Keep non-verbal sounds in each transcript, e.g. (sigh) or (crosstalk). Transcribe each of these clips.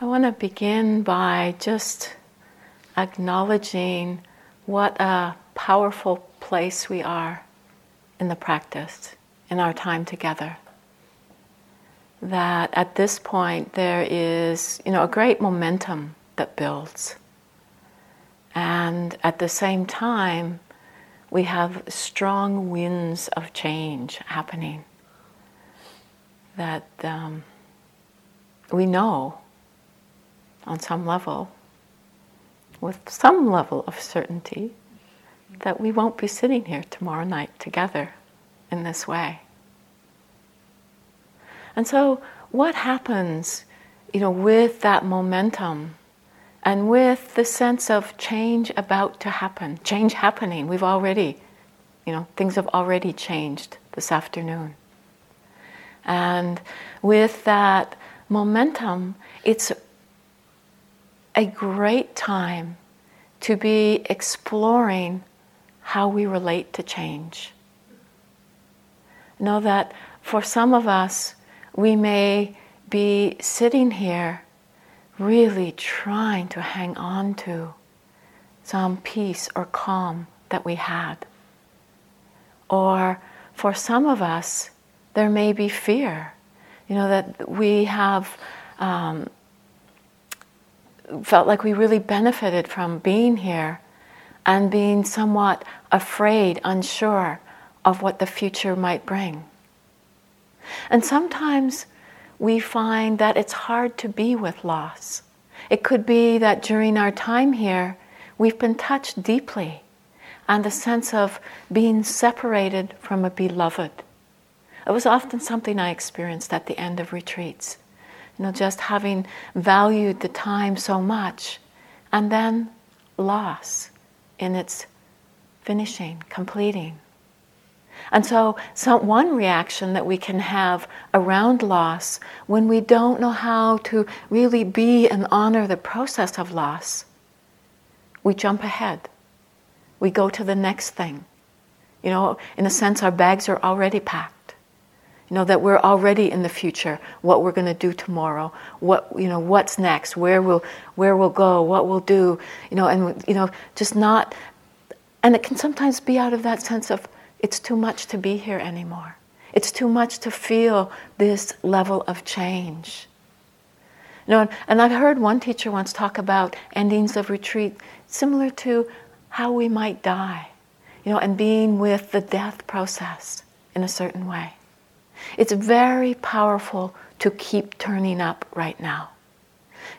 I want to begin by just acknowledging what a powerful place we are in the practice, in our time together. That at this point there is, you know, a great momentum that builds. And at the same time, we have strong winds of change happening that um, we know on some level, with some level of certainty, that we won't be sitting here tomorrow night together in this way. And so, what happens, you know, with that momentum and with the sense of change about to happen, change happening? We've already, you know, things have already changed this afternoon. And with that momentum, it's a great time to be exploring how we relate to change. Know that for some of us, we may be sitting here really trying to hang on to some peace or calm that we had. Or for some of us, there may be fear. You know, that we have um, felt like we really benefited from being here and being somewhat afraid, unsure of what the future might bring. And sometimes we find that it's hard to be with loss. It could be that during our time here, we've been touched deeply and the sense of being separated from a beloved. It was often something I experienced at the end of retreats you know, just having valued the time so much, and then loss in its finishing, completing. And so, some, one reaction that we can have around loss when we don't know how to really be and honor the process of loss, we jump ahead. We go to the next thing. You know, in a sense, our bags are already packed. You know, that we're already in the future, what we're going to do tomorrow, what, you know, what's next, where we'll, where we'll go, what we'll do, you know, and, you know, just not, and it can sometimes be out of that sense of it's too much to be here anymore. It's too much to feel this level of change. You know, and I've heard one teacher once talk about endings of retreat similar to how we might die, you know, and being with the death process in a certain way. It's very powerful to keep turning up right now.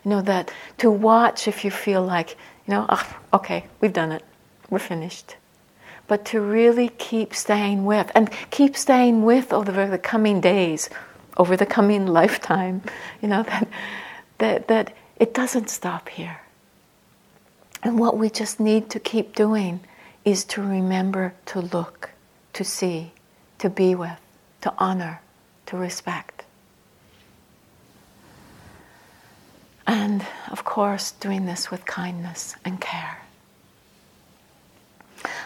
You know, that to watch if you feel like, you know, oh, okay, we've done it, we're finished. But to really keep staying with, and keep staying with over the coming days, over the coming (laughs) lifetime, you know, that, that, that it doesn't stop here. And what we just need to keep doing is to remember to look, to see, to be with to honor, to respect. And of course, doing this with kindness and care.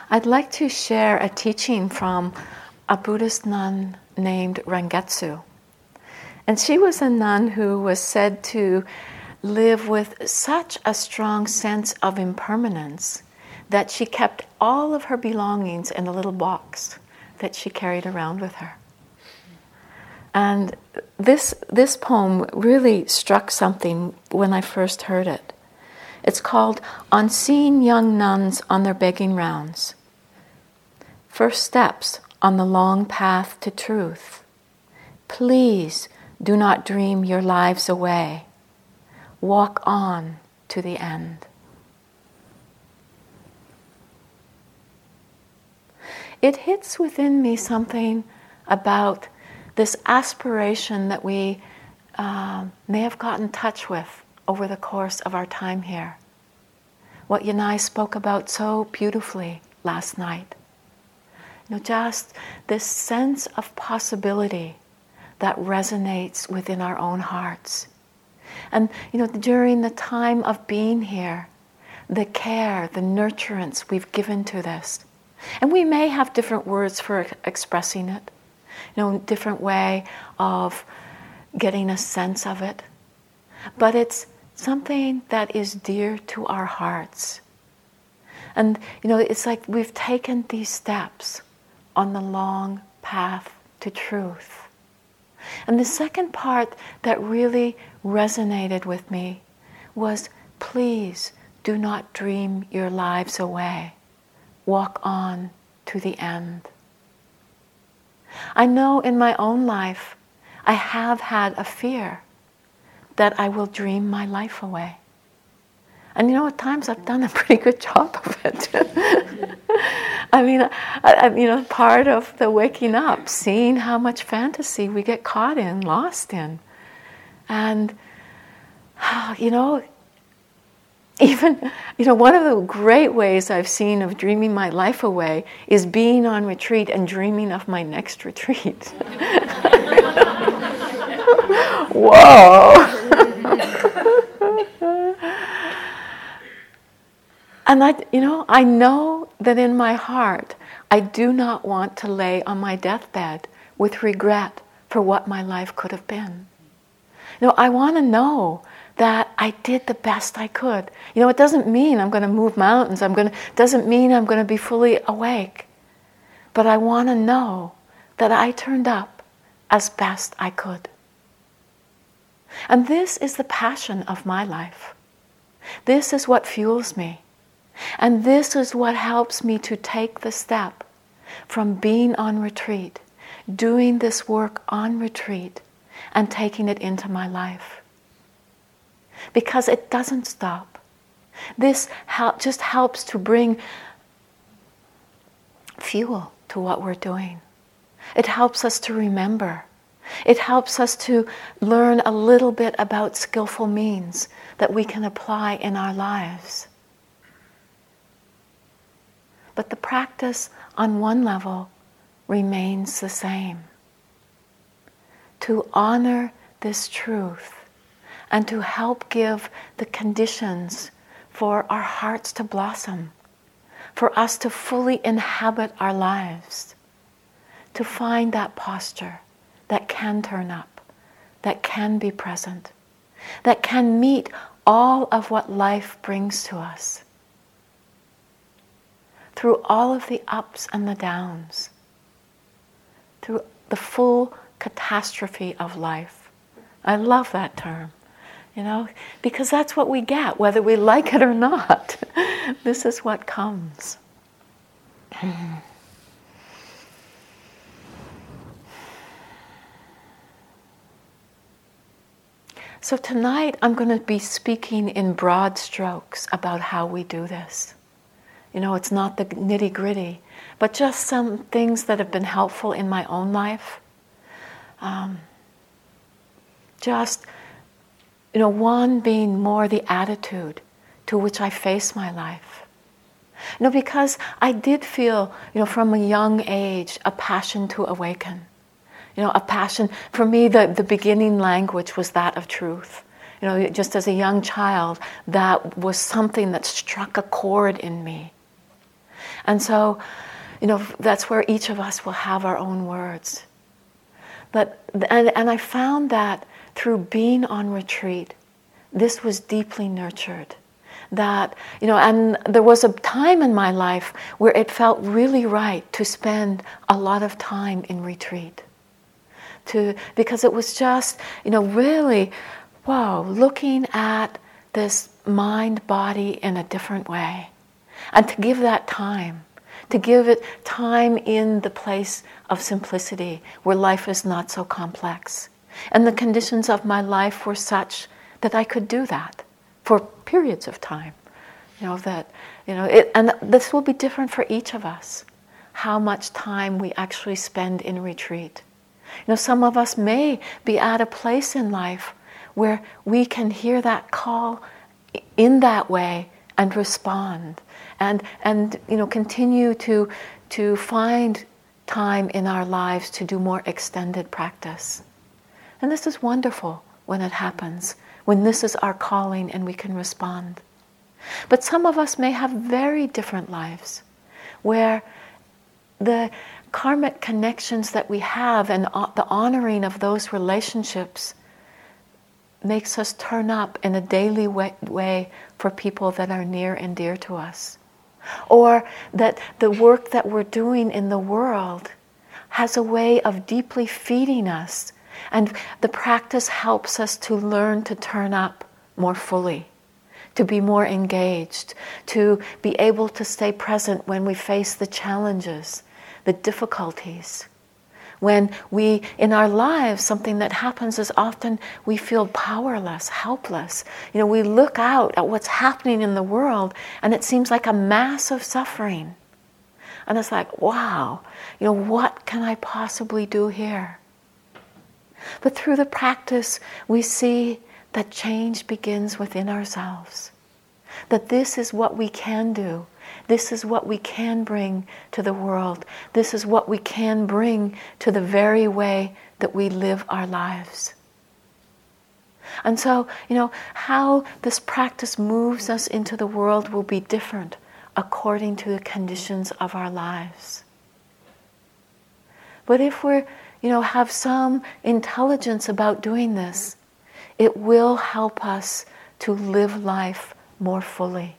I'd like to share a teaching from a Buddhist nun named Rengetsu. And she was a nun who was said to live with such a strong sense of impermanence that she kept all of her belongings in a little box that she carried around with her. And this, this poem really struck something when I first heard it. It's called On Seeing Young Nuns on Their Begging Rounds. First steps on the long path to truth. Please do not dream your lives away. Walk on to the end. It hits within me something about this aspiration that we uh, may have gotten touch with over the course of our time here. What Yanai spoke about so beautifully last night. You know, just this sense of possibility that resonates within our own hearts. And you know, during the time of being here, the care, the nurturance we've given to this. And we may have different words for expressing it you know, different way of getting a sense of it. But it's something that is dear to our hearts. And, you know, it's like we've taken these steps on the long path to truth. And the second part that really resonated with me was please do not dream your lives away. Walk on to the end. I know in my own life I have had a fear that I will dream my life away. And you know, at times I've done a (laughs) pretty good job of it. (laughs) I mean, I, I, you know, part of the waking up, seeing how much fantasy we get caught in, lost in. And, (sighs) you know, (laughs) even, you know, one of the great ways I've seen of dreaming my life away is being on retreat and dreaming of my next retreat. (laughs) Whoa! (laughs) and I, you know, I know that in my heart, I do not want to lay on my deathbed with regret for what my life could have been. Know, I want to know that I did the best I could. You know, it doesn't mean I'm going to move mountains. I'm going to doesn't mean I'm going to be fully awake. But I want to know that I turned up as best I could. And this is the passion of my life. This is what fuels me. And this is what helps me to take the step from being on retreat, doing this work on retreat, and taking it into my life because it doesn't stop. This just helps to bring fuel to what we're doing. It helps us to remember. It helps us to learn a little bit about skillful means that we can apply in our lives. But the practice on one level remains the same. To honor this truth and to help give the conditions for our hearts to blossom, for us to fully inhabit our lives, to find that posture that can turn up, that can be present, that can meet all of what life brings to us. Through all of the ups and the downs, through the full catastrophe of life. I love that term you know, because that's what we get, whether we like it or not. (laughs) this is what comes. (clears throat) So, tonight I'm going to be speaking in broad strokes about how we do this. You know, it's not the nitty gritty, but just some things that have been helpful in my own life. Um, just you know, one being more the attitude to which I face my life. You know, because I did feel, you know, from a young age, a passion to awaken. You know, a passion. For me, the, the beginning language was that of truth. You know, just as a young child, that was something that struck a chord in me. And so, you know, that's where each of us will have our own words. But, and, and I found that through being on retreat, this was deeply nurtured. That, you know, and there was a time in my life where it felt really right to spend a lot of time in retreat. To, because it was just, you know, really, wow, looking at this mind body in a different way. And to give that time, to give it time in the place of simplicity where life is not so complex. And the conditions of my life were such that I could do that for periods of time. You know, that, you know, it, and this will be different for each of us, how much time we actually spend in retreat. You know, some of us may be at a place in life where we can hear that call in that way and respond and, and you know, continue to, to find time in our lives to do more extended practice. And this is wonderful when it happens, when this is our calling and we can respond. But some of us may have very different lives where the karmic connections that we have and the honoring of those relationships makes us turn up in a daily way, for people that are near and dear to us. Or that the work that we're doing in the world has a way of deeply feeding us. And the practice helps us to learn to turn up more fully, to be more engaged, to be able to stay present when we face the challenges, the difficulties when we, in our lives, something that happens is often we feel powerless, helpless. You know, we look out at what's happening in the world and it seems like a mass of suffering. And it's like, wow, you know, what can I possibly do here? But through the practice, we see that change begins within ourselves. That this is what we can do. This is what we can bring to the world. This is what we can bring to the very way that we live our lives. And so, you know, how this practice moves us into the world will be different according to the conditions of our lives. But if we're, you know, have some intelligence about doing this, it will help us to live life more fully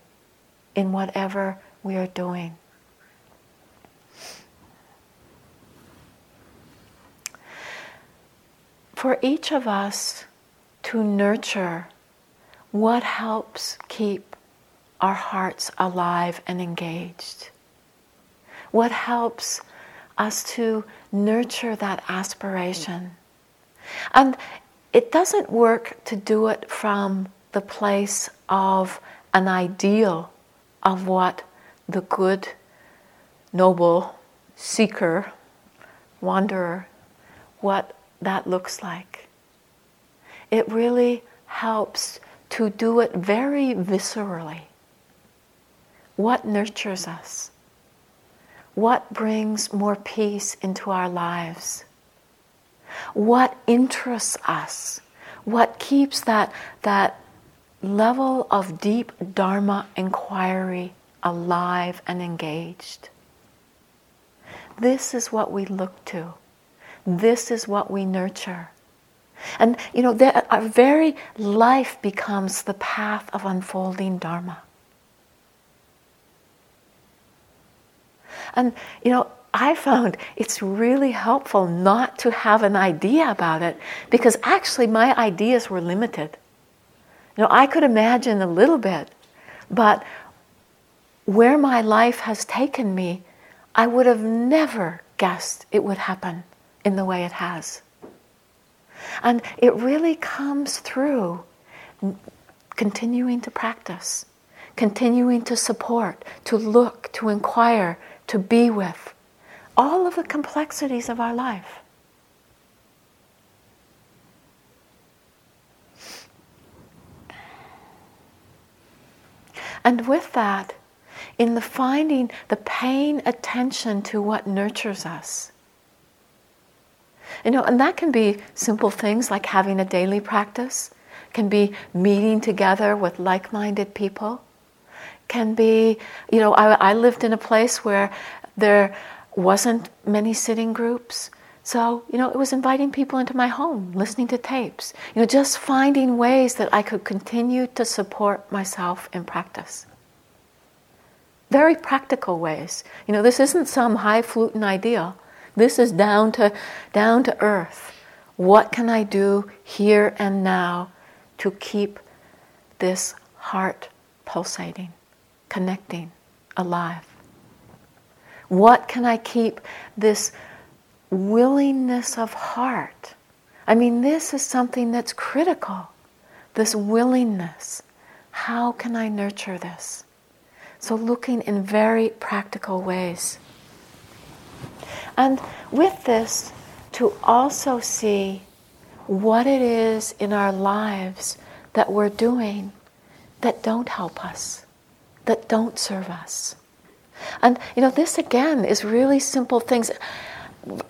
in whatever we are doing. For each of us to nurture what helps keep our hearts alive and engaged, what helps us to nurture that aspiration. And it doesn't work to do it from the place of an ideal of what the good, noble seeker, wanderer, what that looks like. It really helps to do it very viscerally. What nurtures us? What brings more peace into our lives? What interests us? What keeps that, that level of deep Dharma inquiry alive and engaged. This is what we look to. This is what we nurture. And, you know, our very life becomes the path of unfolding Dharma. And, you know, I found it's really helpful not to have an idea about it because actually my ideas were limited. You know, I could imagine a little bit, but where my life has taken me, I would have never guessed it would happen in the way it has. And it really comes through continuing to practice, continuing to support, to look, to inquire, to be with all of the complexities of our life. And with that, in the finding, the paying attention to what nurtures us. You know, and that can be simple things like having a daily practice, can be meeting together with like minded people, can be, you know, I, I lived in a place where there wasn't many sitting groups. So, you know, it was inviting people into my home, listening to tapes, you know, just finding ways that I could continue to support myself in practice very practical ways. You know, this isn't some highfalutin idea. This is down to down to earth. What can I do here and now to keep this heart pulsating, connecting, alive? What can I keep this willingness of heart? I mean, this is something that's critical. This willingness. How can I nurture this? So, looking in very practical ways. And with this, to also see what it is in our lives that we're doing that don't help us, that don't serve us. And, you know, this again is really simple things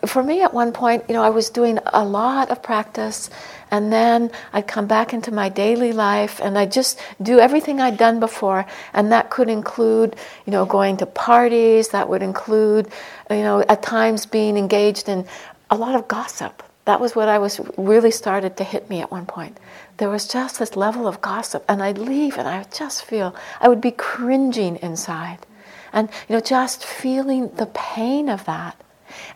for me at one point, you know, I was doing a lot of practice and then I'd come back into my daily life and I'd just do everything I'd done before. And that could include, you know, going to parties, that would include, you know, at times being engaged in a lot of gossip. That was what I was really started to hit me at one point. There was just this level of gossip, and I'd leave and I would just feel, I would be cringing inside. And, you know, just feeling the pain of that.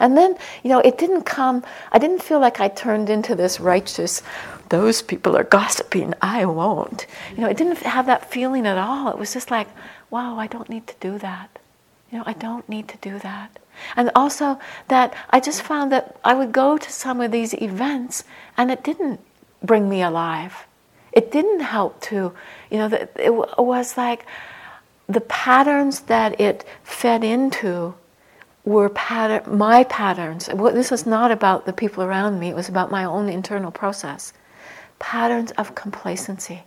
And then, you know, it didn't come, I didn't feel like I turned into this righteous, those people are gossiping, I won't. You know, it didn't have that feeling at all. It was just like, wow, I don't need to do that. You know, I don't need to do that. And also that I just found that I would go to some of these events and it didn't bring me alive. It didn't help to, you know, it was like the patterns that it fed into were pattern, my patterns. This was not about the people around me, it was about my own internal process. Patterns of complacency.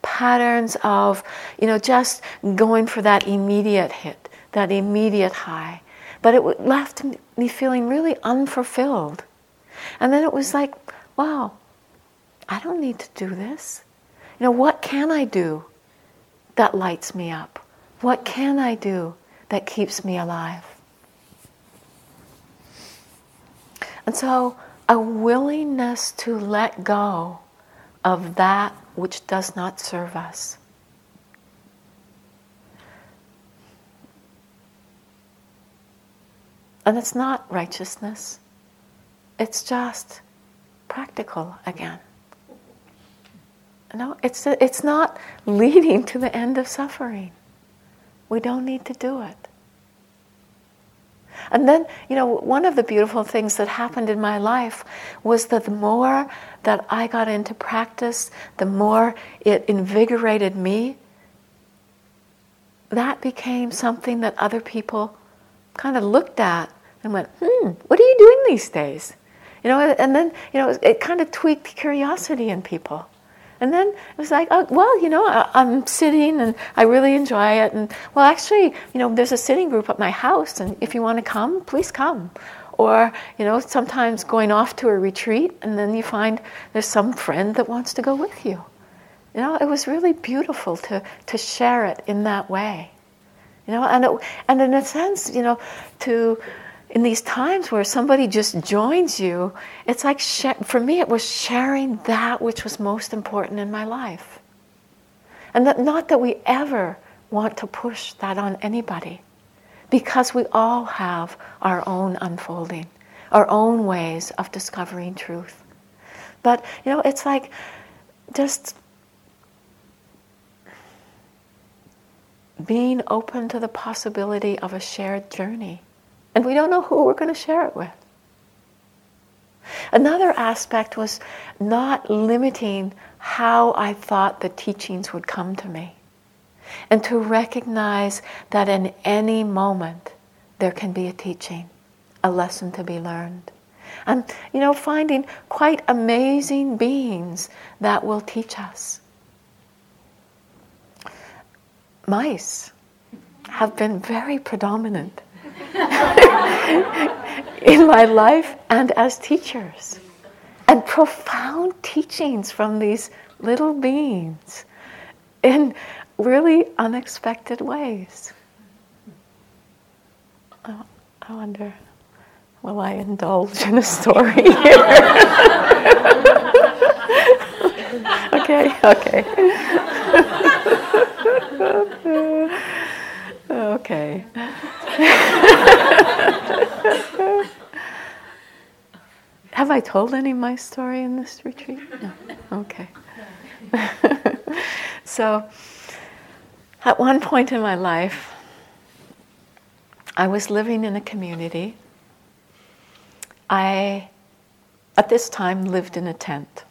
Patterns of, you know, just going for that immediate hit, that immediate high. But it left me feeling really unfulfilled. And then it was like, wow, I don't need to do this. You know, what can I do that lights me up? What can I do that keeps me alive? And so, a willingness to let go of that which does not serve us. And it's not righteousness, it's just practical again. No, it's, it's not leading to the end of suffering. We don't need to do it. And then, you know, one of the beautiful things that happened in my life was that the more that I got into practice, the more it invigorated me. That became something that other people kind of looked at and went, hmm, what are you doing these days? You know, and then, you know, it, it kind of tweaked curiosity in people. And then it was like, oh, well, you know, I, am sitting and I really enjoy it. And well, actually, you know, there's a sitting group at my house, and if you want to come, please come. Or, you know, sometimes going off to a retreat, and then you find there's some friend that wants to go with you. You know, it was really beautiful to, to share it in that way. You know, and, it, and in a sense, you know, to in these times where somebody just joins you, it's like, for me, it was sharing that which was most important in my life. And that, not that we ever want to push that on anybody, because we all have our own unfolding, our own ways of discovering truth. But, you know, it's like just being open to the possibility of a shared journey and we don't know who we're going to share it with. Another aspect was not limiting how I thought the teachings would come to me. And to recognize that in any moment there can be a teaching, a lesson to be learned. And, you know, finding quite amazing beings that will teach us. Mice have been very predominant (laughs) in my life and as teachers. And profound teachings from these little beings in really unexpected ways. Oh, I wonder, will I indulge in a story (laughs) here? (laughs) okay, okay. okay. (laughs) Have I told any of my story in this retreat? No. Okay. (laughs) so, at one point in my life, I was living in a community. I, at this time, lived in a tent.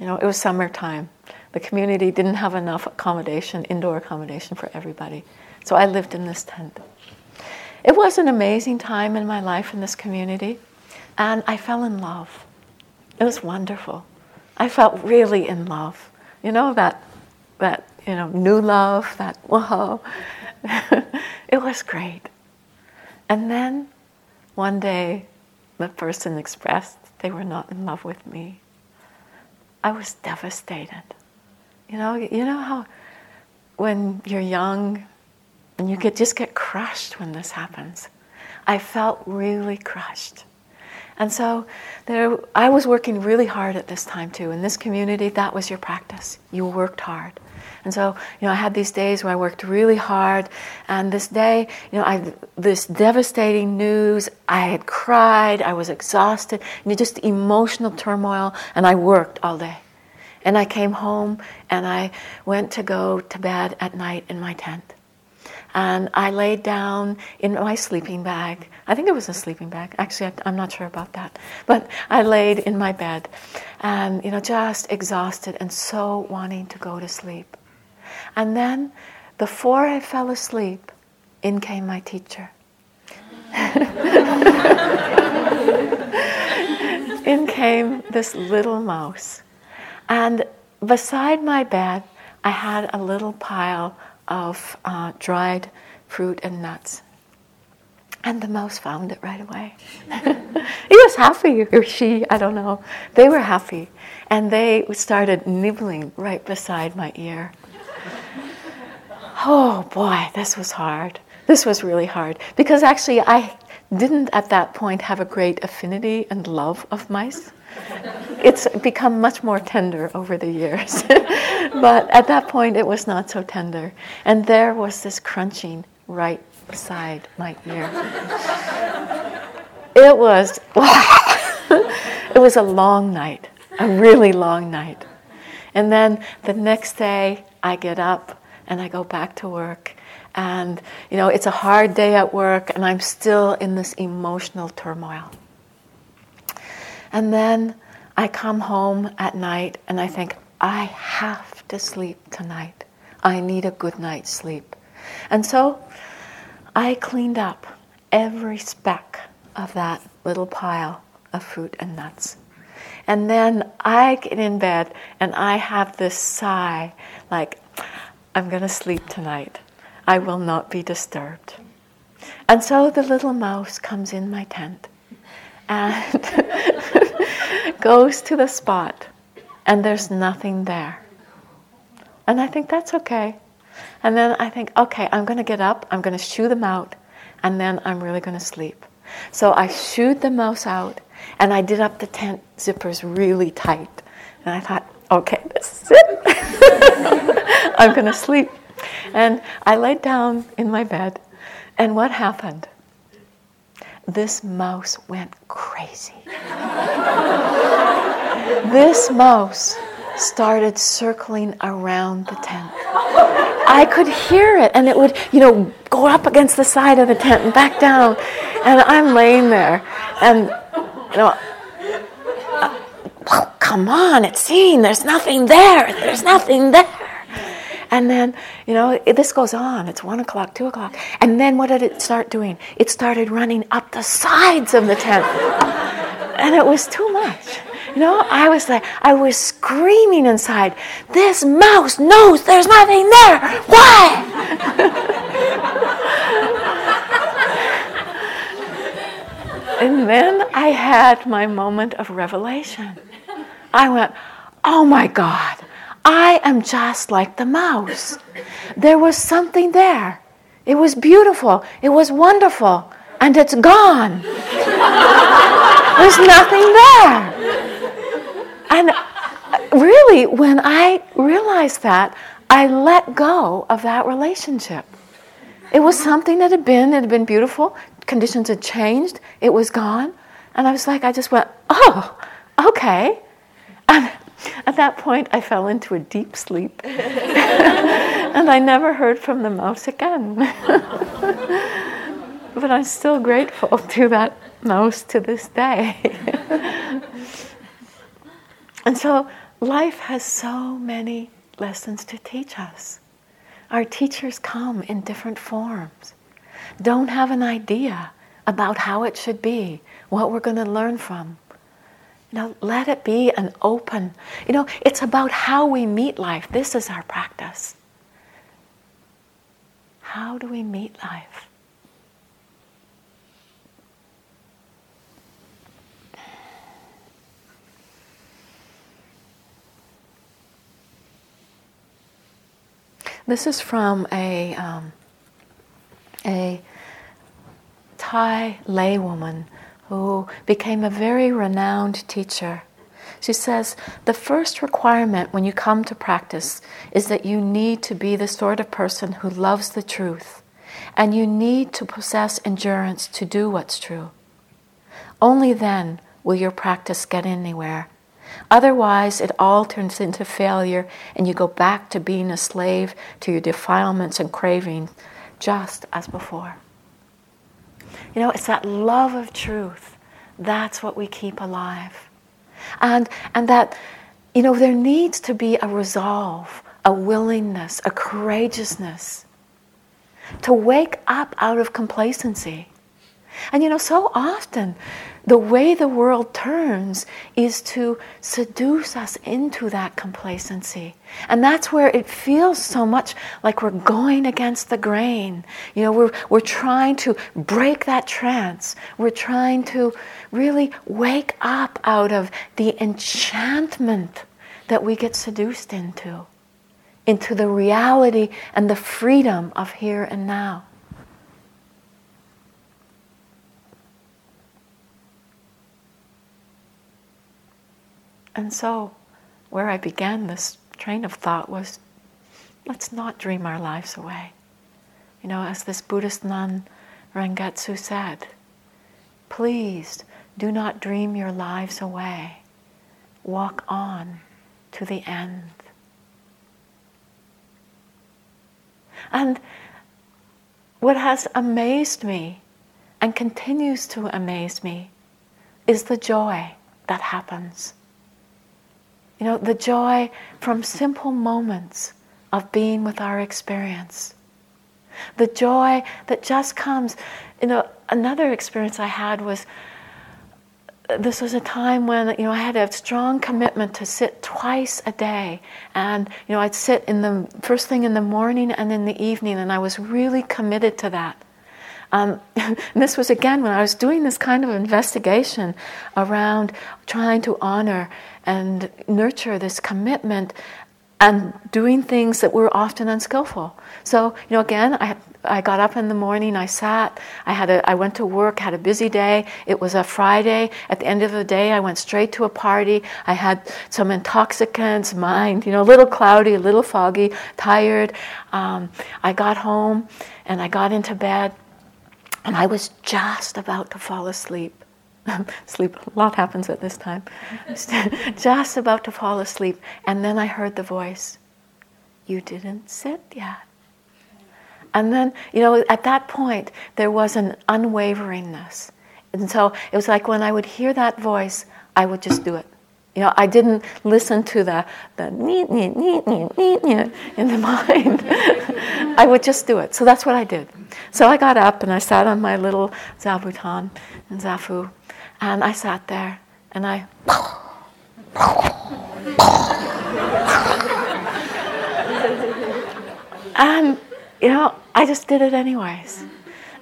You know, it was summertime. The community didn't have enough accommodation, indoor accommodation for everybody. So I lived in this tent. It was an amazing time in my life in this community, and I fell in love. It was wonderful. I felt really in love. You know that that you know new love, that (laughs) whoa. it was great. And then one day the person expressed they were not in love with me. I was devastated. You know, you know how when you're young and you get, just get crushed when this happens. I felt really crushed. And so there, I was working really hard at this time too. In this community, that was your practice. You worked hard. And so, you know, I had these days where I worked really hard, and this day, you know, I this devastating news. I had cried. I was exhausted. You know, just emotional turmoil, and I worked all day. And I came home, and I went to go to bed at night in my tent. And I laid down in my sleeping bag. I think it was a sleeping bag. Actually, I'm not sure about that. But I laid in my bed and, you know, just exhausted and so wanting to go to sleep. And then, before I fell asleep, in came my teacher. (laughs) in came this little mouse. And beside my bed, I had a little pile of uh, dried fruit and nuts. And the mouse found it right away. (laughs) he was happy, or she, I don't know. They were happy. And they started nibbling right beside my ear. (laughs) Oh boy, this was hard. This was really hard. Because actually, I didn't at that point have a great affinity and love of mice it's become much more tender over the years. (laughs) but at that point, it was not so tender. And there was this crunching right beside my ear. it was, (laughs) it was a long night, a really long night. And then the next day, I get up and I go back to work. And, you know, it's a hard day at work, and I'm still in this emotional turmoil. And then I come home at night and I think, I have to sleep tonight. I need a good night's sleep. And so I cleaned up every speck of that little pile of fruit and nuts. And then I get in bed and I have this sigh like, I'm going to sleep tonight. I will not be disturbed. And so the little mouse comes in my tent and (laughs) goes to the spot and there's nothing there. And I think that's okay. And then I think, okay, I'm going to get up, I'm going to shoo them out, and then I'm really going to sleep. So I shooed the mouse out and I did up the tent zippers really tight. And I thought, okay, this is it. (laughs) I'm going to sleep. And I laid down in my bed, and what happened? This mouse went crazy. this mouse started circling around the tent. I could hear it, and it would, you know, go up against the side of the tent and back down. And I'm laying there, and, you know, uh, oh, come on, it's seen. There's nothing there. There's nothing there. And then, you know, it, this goes on. It's one o'clock, two o'clock. And then what did it start doing? It started running up the sides of the tent. and it was too much. You know, I was like, I was screaming inside, this mouse knows there's nothing there. Why? (laughs) and then I had my moment of revelation. I went, oh my God. I am just like the mouse. There was something there. It was beautiful. It was wonderful. And it's gone. There's nothing there. And uh, really, when I realized that, I let go of that relationship. It was something that had been, it had been beautiful. Conditions had changed. It was gone. And I was like, I just went, oh, okay. And at that point, I fell into a deep sleep. (laughs) and I never heard from the mouse again. (laughs) but I'm still grateful (laughs) to that mouse to this day. and so, life has so many lessons to teach us. Our teachers come in different forms. Don't have an idea about how it should be, what we're going to learn from. Now let it be an open, you know, it's about how we meet life. This is our practice. How do we meet life? This is from a, um, a Thai laywoman who became a very renowned teacher. She says the first requirement when you come to practice is that you need to be the sort of person who loves the truth, and you need to possess endurance to do what's true. Only then will your practice get anywhere. Otherwise, it all turns into failure, and you go back to being a slave to your defilements and cravings, just as before. You know, it's that love of truth. That's what we keep alive. And, and that, you know, there needs to be a resolve, a willingness, a courageousness to wake up out of complacency. And you know, so often the way the world turns is to seduce us into that complacency. And that's where it feels so much like we're going against the grain. You know, we're, we're trying to break that trance. We're trying to really wake up out of the enchantment that we get seduced into, into the reality and the freedom of here and now. And so, where I began this train of thought was let's not dream our lives away. You know, as this Buddhist nun Rengetsu said, please do not dream your lives away. Walk on to the end. And what has amazed me and continues to amaze me is the joy that happens you know, the joy from simple moments of being with our experience. The joy that just comes. You know, another experience I had was this was a time when you know I had a strong commitment to sit twice a day, and you know I'd sit in the first thing in the morning and in the evening, and I was really committed to that. Um, (laughs) this was again when I was doing this kind of investigation around trying to honor and nurture this commitment and doing things that were often unskillful. So, you know, again, I, I got up in the morning, I sat, I, had a, I went to work, had a busy day. It was a Friday. At the end of the day, I went straight to a party. I had some intoxicants, mind, you know, a little cloudy, a little foggy, tired. Um, I got home and I got into bed and I was just about to fall asleep. (laughs) sleep, a lot happens at this time. (laughs) just about to fall asleep. And then I heard the voice, You didn't sit yet. And then, you know, at that point, there was an unwaveringness. And so it was like when I would hear that voice, I would just do it. You know, I didn't listen to the the neat neat neat neat neat neat in the (laughs) mind. I would just do it. So that's what I did. So I got up and I sat on my little zabuton and zafu, and I sat there and I. (laughs) and you know, I just did it anyways.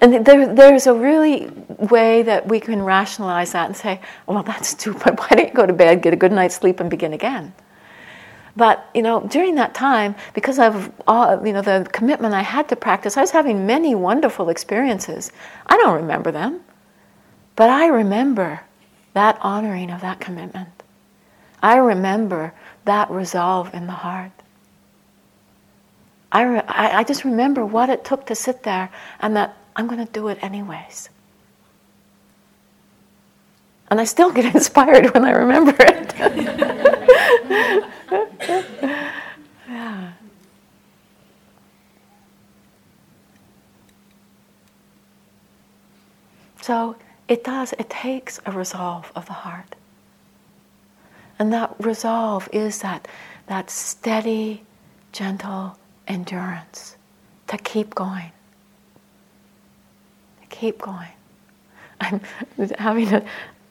And there, there's a really way that we can rationalize that and say, well, that's stupid. (laughs) Why don't you go to bed, get a good night's sleep, and begin again? But you know, during that time, because of all, you know the commitment I had to practice, I was having many wonderful experiences. I don't remember them, but I remember that honoring of that commitment. I remember that resolve in the heart. I, re- I, I just remember what it took to sit there and that I'm going to do it anyways. And I still get (laughs) inspired when I remember it. (laughs) yeah. So it does, it takes a resolve of the heart. And that resolve is that, that steady, gentle endurance to keep going keep going. I'm (laughs) having a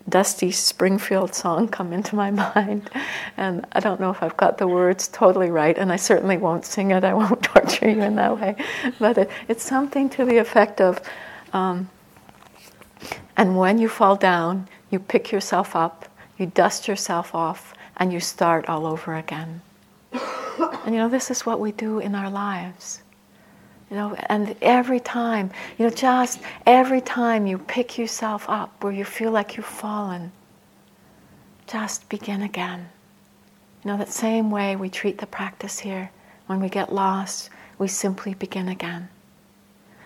Dusty Springfield song come into my (laughs) mind, and I don't know if I've got the words totally right, and I certainly won't sing it. I won't (laughs) torture you in that way, but it, it's something to the effect of, um, and when you fall down, you pick yourself up, you dust yourself off, and you start all over again. and you know, this is what we do in our lives. You know, and every time, you know, just every time you pick yourself up where you feel like you've fallen, just begin again. You know, that same way we treat the practice here. When we get lost, we simply begin again.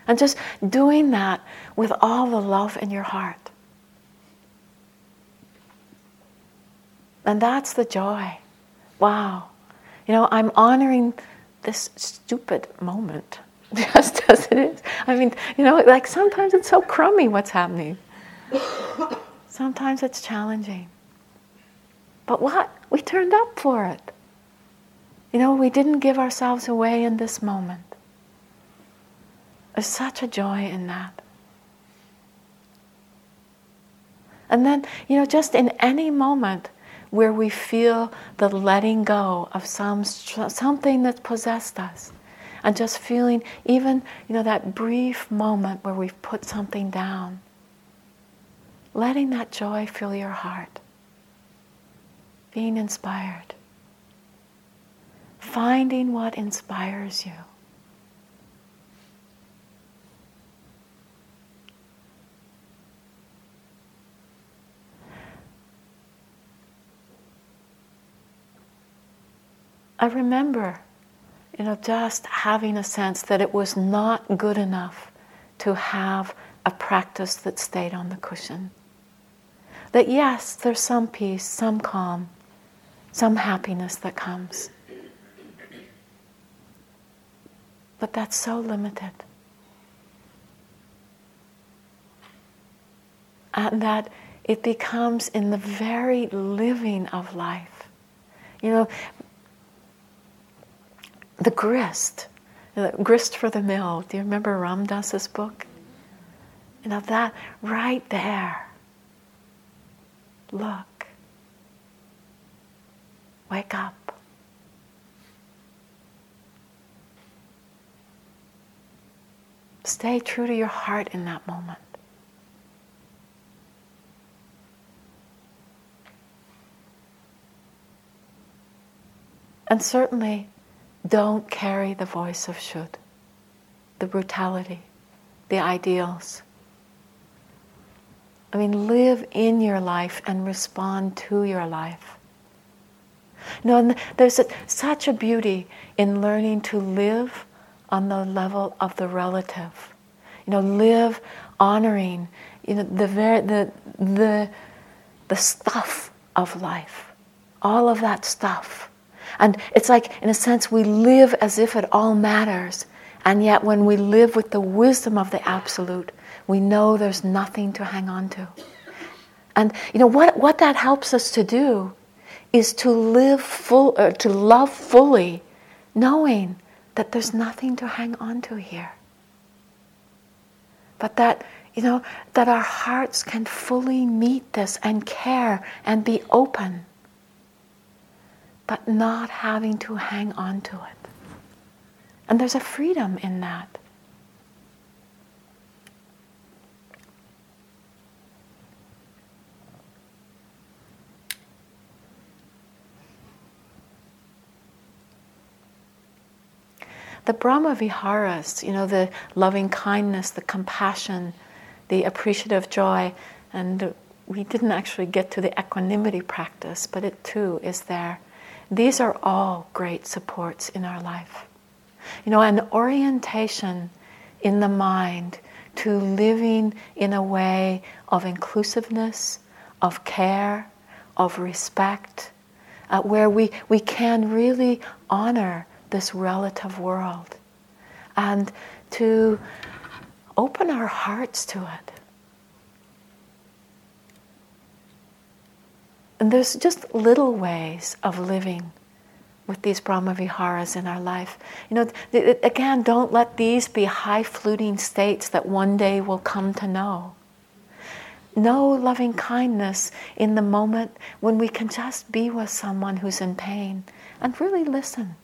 And just doing that with all the love in your heart. And that's the joy. Wow. You know, I'm honoring this stupid moment (laughs) just as it is. I mean, you know, like sometimes it's so crummy what's happening. sometimes it's challenging. But what? We turned up for it. You know, we didn't give ourselves away in this moment. There's such a joy in that. And then, you know, just in any moment where we feel the letting go of some something that possessed us, and just feeling even, you know, that brief moment where we've put something down, letting that joy fill your heart, being inspired, finding what inspires you. I remember, you know, just having a sense that it was not good enough to have a practice that stayed on the cushion. That yes, there's some peace, some calm, some happiness that comes. But that's so limited. And that it becomes in the very living of life. You know, the grist, the grist for the mill. Do you remember Ram Dass's book? You know, that right there. Look. Wake up. Stay true to your heart in that moment. And certainly, don't carry the voice of should, the brutality, the ideals. I mean, live in your life and respond to your life. No, there's a, such a beauty in learning to live on the level of the relative. You know, live honoring, you know, the very, the the the stuff of life, all of that stuff. And it's like, in a sense, we live as if it all matters. And yet, when we live with the wisdom of the Absolute, we know there's nothing to hang on to. And you know what, what that helps us to do is to live full, uh, to love fully, knowing that there's nothing to hang on to here. But that, you know, that our hearts can fully meet this and care and be open but not having to hang on to it. And there's a freedom in that. The Brahma Viharas, you know, the loving kindness, the compassion, the appreciative joy, and we didn't actually get to the equanimity practice, but it too is there. These are all great supports in our life. You know, an orientation in the mind to living in a way of inclusiveness, of care, of respect, uh, where we, we can really honor this relative world and to open our hearts to it. And there's just little ways of living with these Brahma Viharas in our life. You know, again, don't let these be high fluting states that one day we'll come to know. Know loving kindness in the moment when we can just be with someone who's in pain and really listen.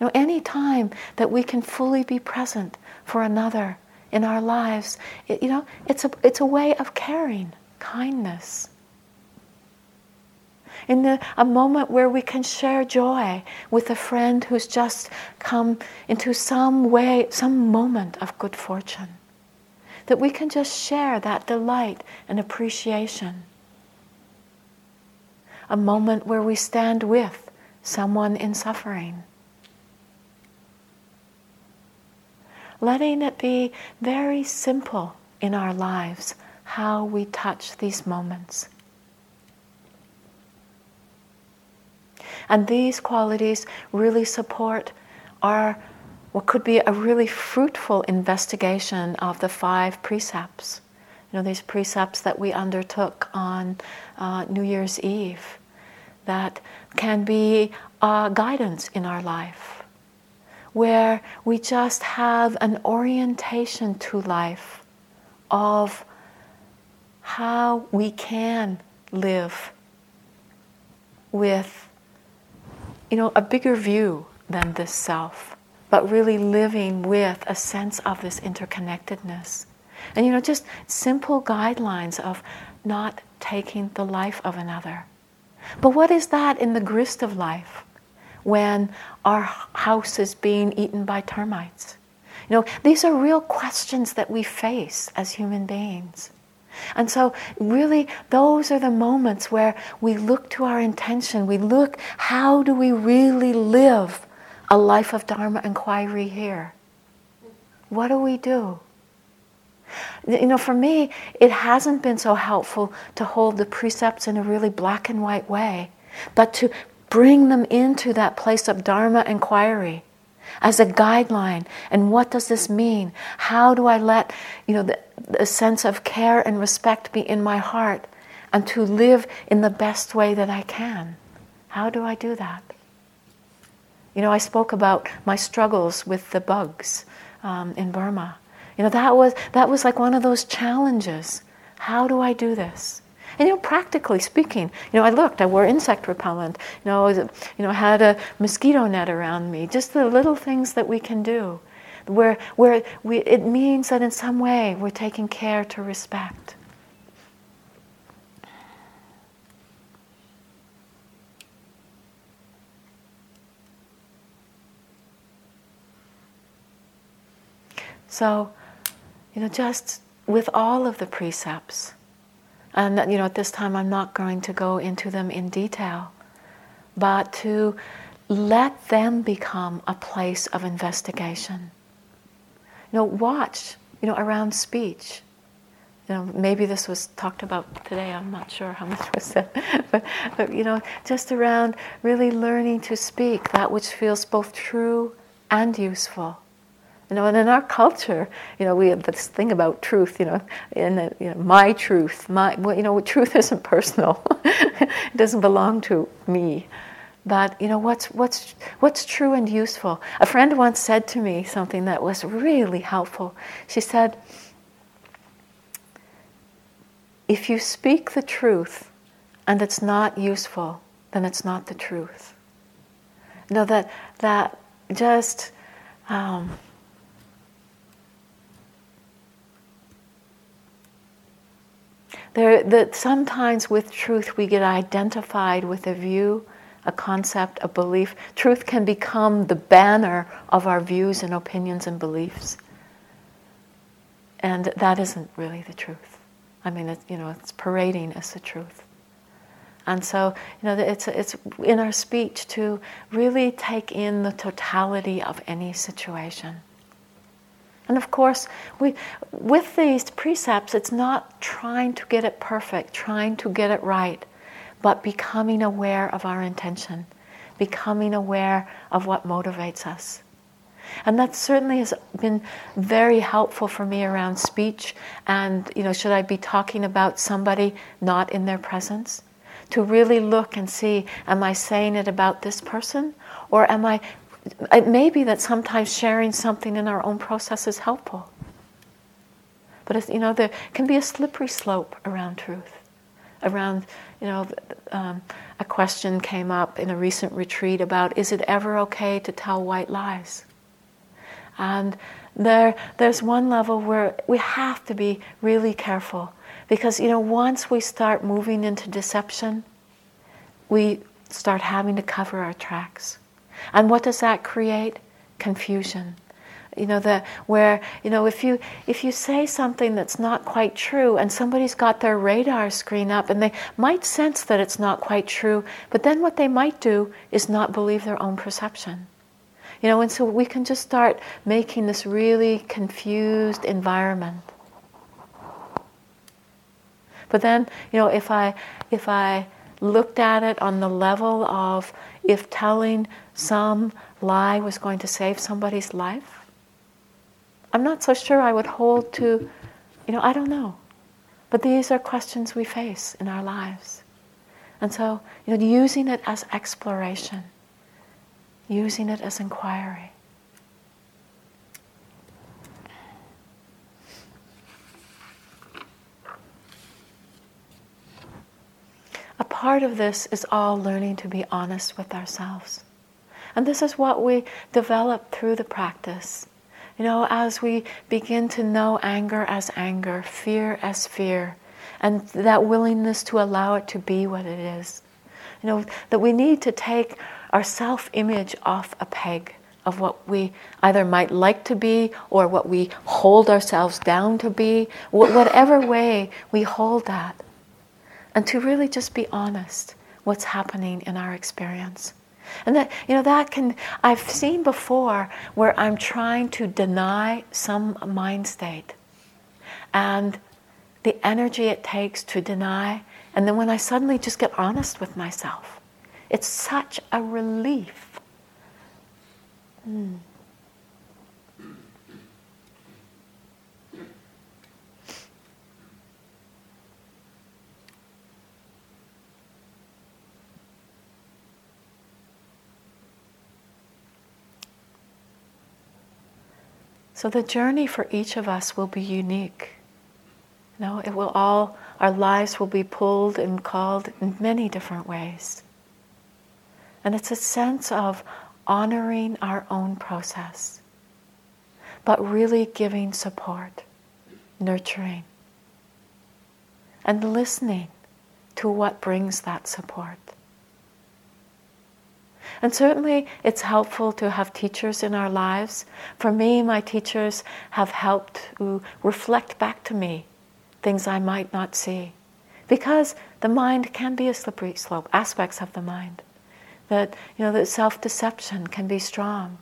You know, any time that we can fully be present for another in our lives, it, you know, it's a, it's a way of caring, kindness. In the, a moment where we can share joy with a friend who's just come into some way, some moment of good fortune. That we can just share that delight and appreciation. A moment where we stand with someone in suffering. Letting it be very simple in our lives how we touch these moments. And these qualities really support our what could be a really fruitful investigation of the five precepts. You know, these precepts that we undertook on uh, New Year's Eve that can be uh, guidance in our life, where we just have an orientation to life of how we can live with you know, a bigger view than this self, but really living with a sense of this interconnectedness. And, you know, just simple guidelines of not taking the life of another. But what is that in the grist of life when our house is being eaten by termites? You know, these are real questions that we face as human beings. And so, really, those are the moments where we look to our intention. We look, how do we really live a life of Dharma inquiry here? What do we do? You know, for me, it hasn't been so helpful to hold the precepts in a really black and white way, but to bring them into that place of Dharma inquiry as a guideline. And what does this mean? How do I let you know the, the sense of care and respect be in my heart and to live in the best way that I can? How do I do that? You know, I spoke about my struggles with the bugs um, in Burma. You know, that was that was like one of those challenges. How do I do this? And you know, practically speaking, you know, I looked, I wore insect repellent, you know, you know, had a mosquito net around me, just the little things that we can do. Where, where we, it means that in some way we're taking care to respect. So, you know, just with all of the precepts, and you know, at this time, I'm not going to go into them in detail, but to let them become a place of investigation. You know, watch. You know, around speech. You know, maybe this was talked about today. I'm not sure how (laughs) much was said, but, but you know, just around really learning to speak that which feels both true and useful you know, and in our culture, you know, we have this thing about truth. You know, the, you know, my truth, my well, you know, (laughs) truth isn't personal. (laughs) it doesn't belong to me. But you know, what's what's what's true and useful. A friend once said to me something that was really helpful. She said, "If you speak the truth, and it's not useful, then it's not the truth." You know that that just. Um, There, that sometimes with truth we get identified with a view, a concept, a belief. Truth can become the banner of our views and opinions and beliefs. And that isn't really the truth. I mean, it, you know, it's parading as the truth. And so, you know, it's, it's in our speech to really take in the totality of any situation. And of course, we, with these precepts, it's not trying to get it perfect, trying to get it right, but becoming aware of our intention, becoming aware of what motivates us. And that certainly has been very helpful for me around speech. And, you know, should I be talking about somebody not in their presence? To really look and see, am I saying it about this person? Or am I it may be that sometimes sharing something in our own process is helpful. But you know, there can be a slippery slope around truth. Around, you know, um, a question came up in a recent retreat about is it ever okay to tell white lies? And there, there's one level where we have to be really careful because, you know, once we start moving into deception, we start having to cover our tracks. And what does that create? Confusion. You know, the, where, you know, if you, if you say something that's not quite true and somebody's got their radar screen up and they might sense that it's not quite true, but then what they might do is not believe their own perception. You know, and so we can just start making this really confused environment. But then, you know, if I, if I looked at it on the level of if telling some lie was going to save somebody's life, I'm not so sure I would hold to, you know, I don't know. But these are questions we face in our lives. And so, you know, using it as exploration, using it as inquiry. A part of this is all learning to be honest with ourselves. And this is what we develop through the practice. You know, as we begin to know anger as anger, fear as fear, and that willingness to allow it to be what it is. You know, that we need to take our self image off a peg of what we either might like to be or what we hold ourselves down to be, whatever way we hold that and to really just be honest what's happening in our experience. And that, you know, that can, I've seen before where I'm trying to deny some mind state. And the energy it takes to deny, and then when I suddenly just get honest with myself, it's such a relief. Mm. So the journey for each of us will be unique. You know, it will all our lives will be pulled and called in many different ways. And it's a sense of honoring our own process, but really giving support, nurturing, and listening to what brings that support. And certainly it's helpful to have teachers in our lives. For me, my teachers have helped to reflect back to me things I might not see. Because the mind can be a slippery slope, aspects of the mind. That, you know, that self deception can be strong.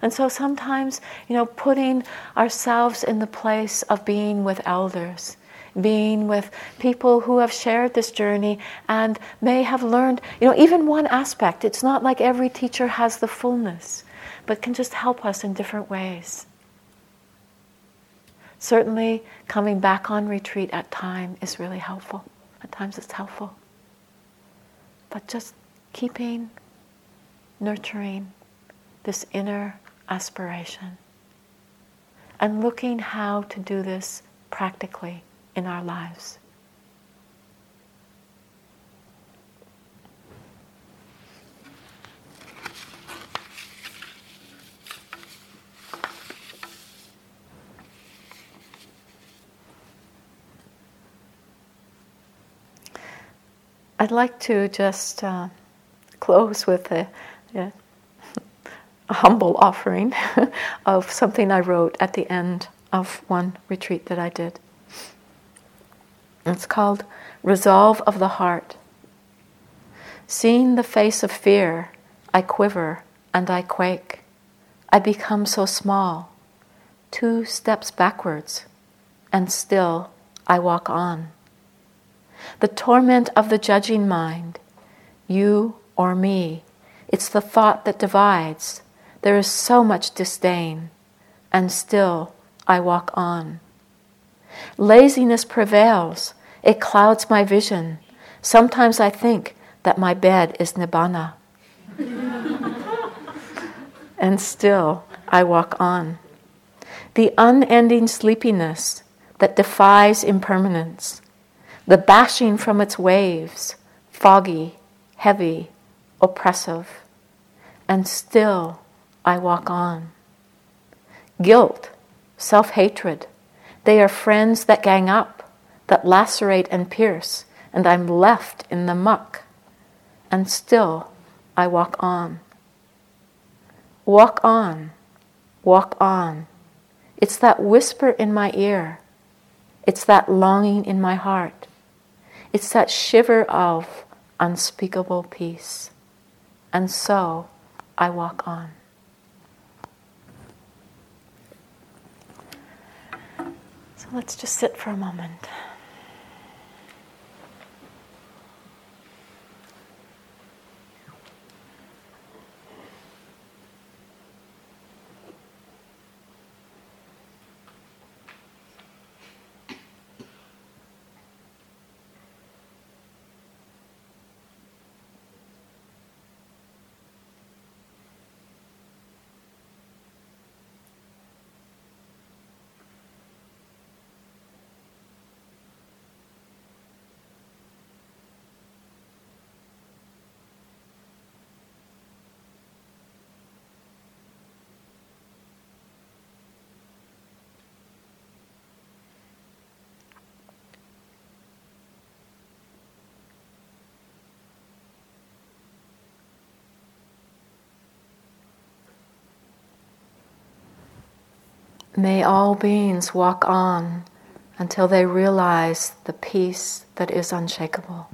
And so sometimes, you know, putting ourselves in the place of being with elders being with people who have shared this journey and may have learned, you know, even one aspect. It's not like every teacher has the fullness, but can just help us in different ways. Certainly, coming back on retreat at time is really helpful. At times, it's helpful. But just keeping, nurturing this inner aspiration and looking how to do this practically in our lives. I'd like to just uh, close with a, a, a (laughs) humble offering (laughs) of something I wrote at the end of one retreat that I did. It's called Resolve of the Heart. Seeing the face of fear, I quiver and I quake. I become so small, two steps backwards, and still I walk on. The torment of the judging mind, you or me, it's the thought that divides. There is so much disdain, and still I walk on. Laziness prevails, it clouds my vision. Sometimes I think that my bed is Nibbana. (laughs) and still I walk on. The unending sleepiness that defies impermanence, the bashing from its waves, foggy, heavy, oppressive, and still I walk on. Guilt, self hatred, they are friends that gang up that lacerate and pierce, and I'm left in the muck. and still I walk on. Walk on, walk on. It's that whisper in my ear. It's that longing in my heart. It's that shiver of unspeakable peace. And so I walk on. So let's just sit for a moment. May all beings walk on until they realize the peace that is unshakable.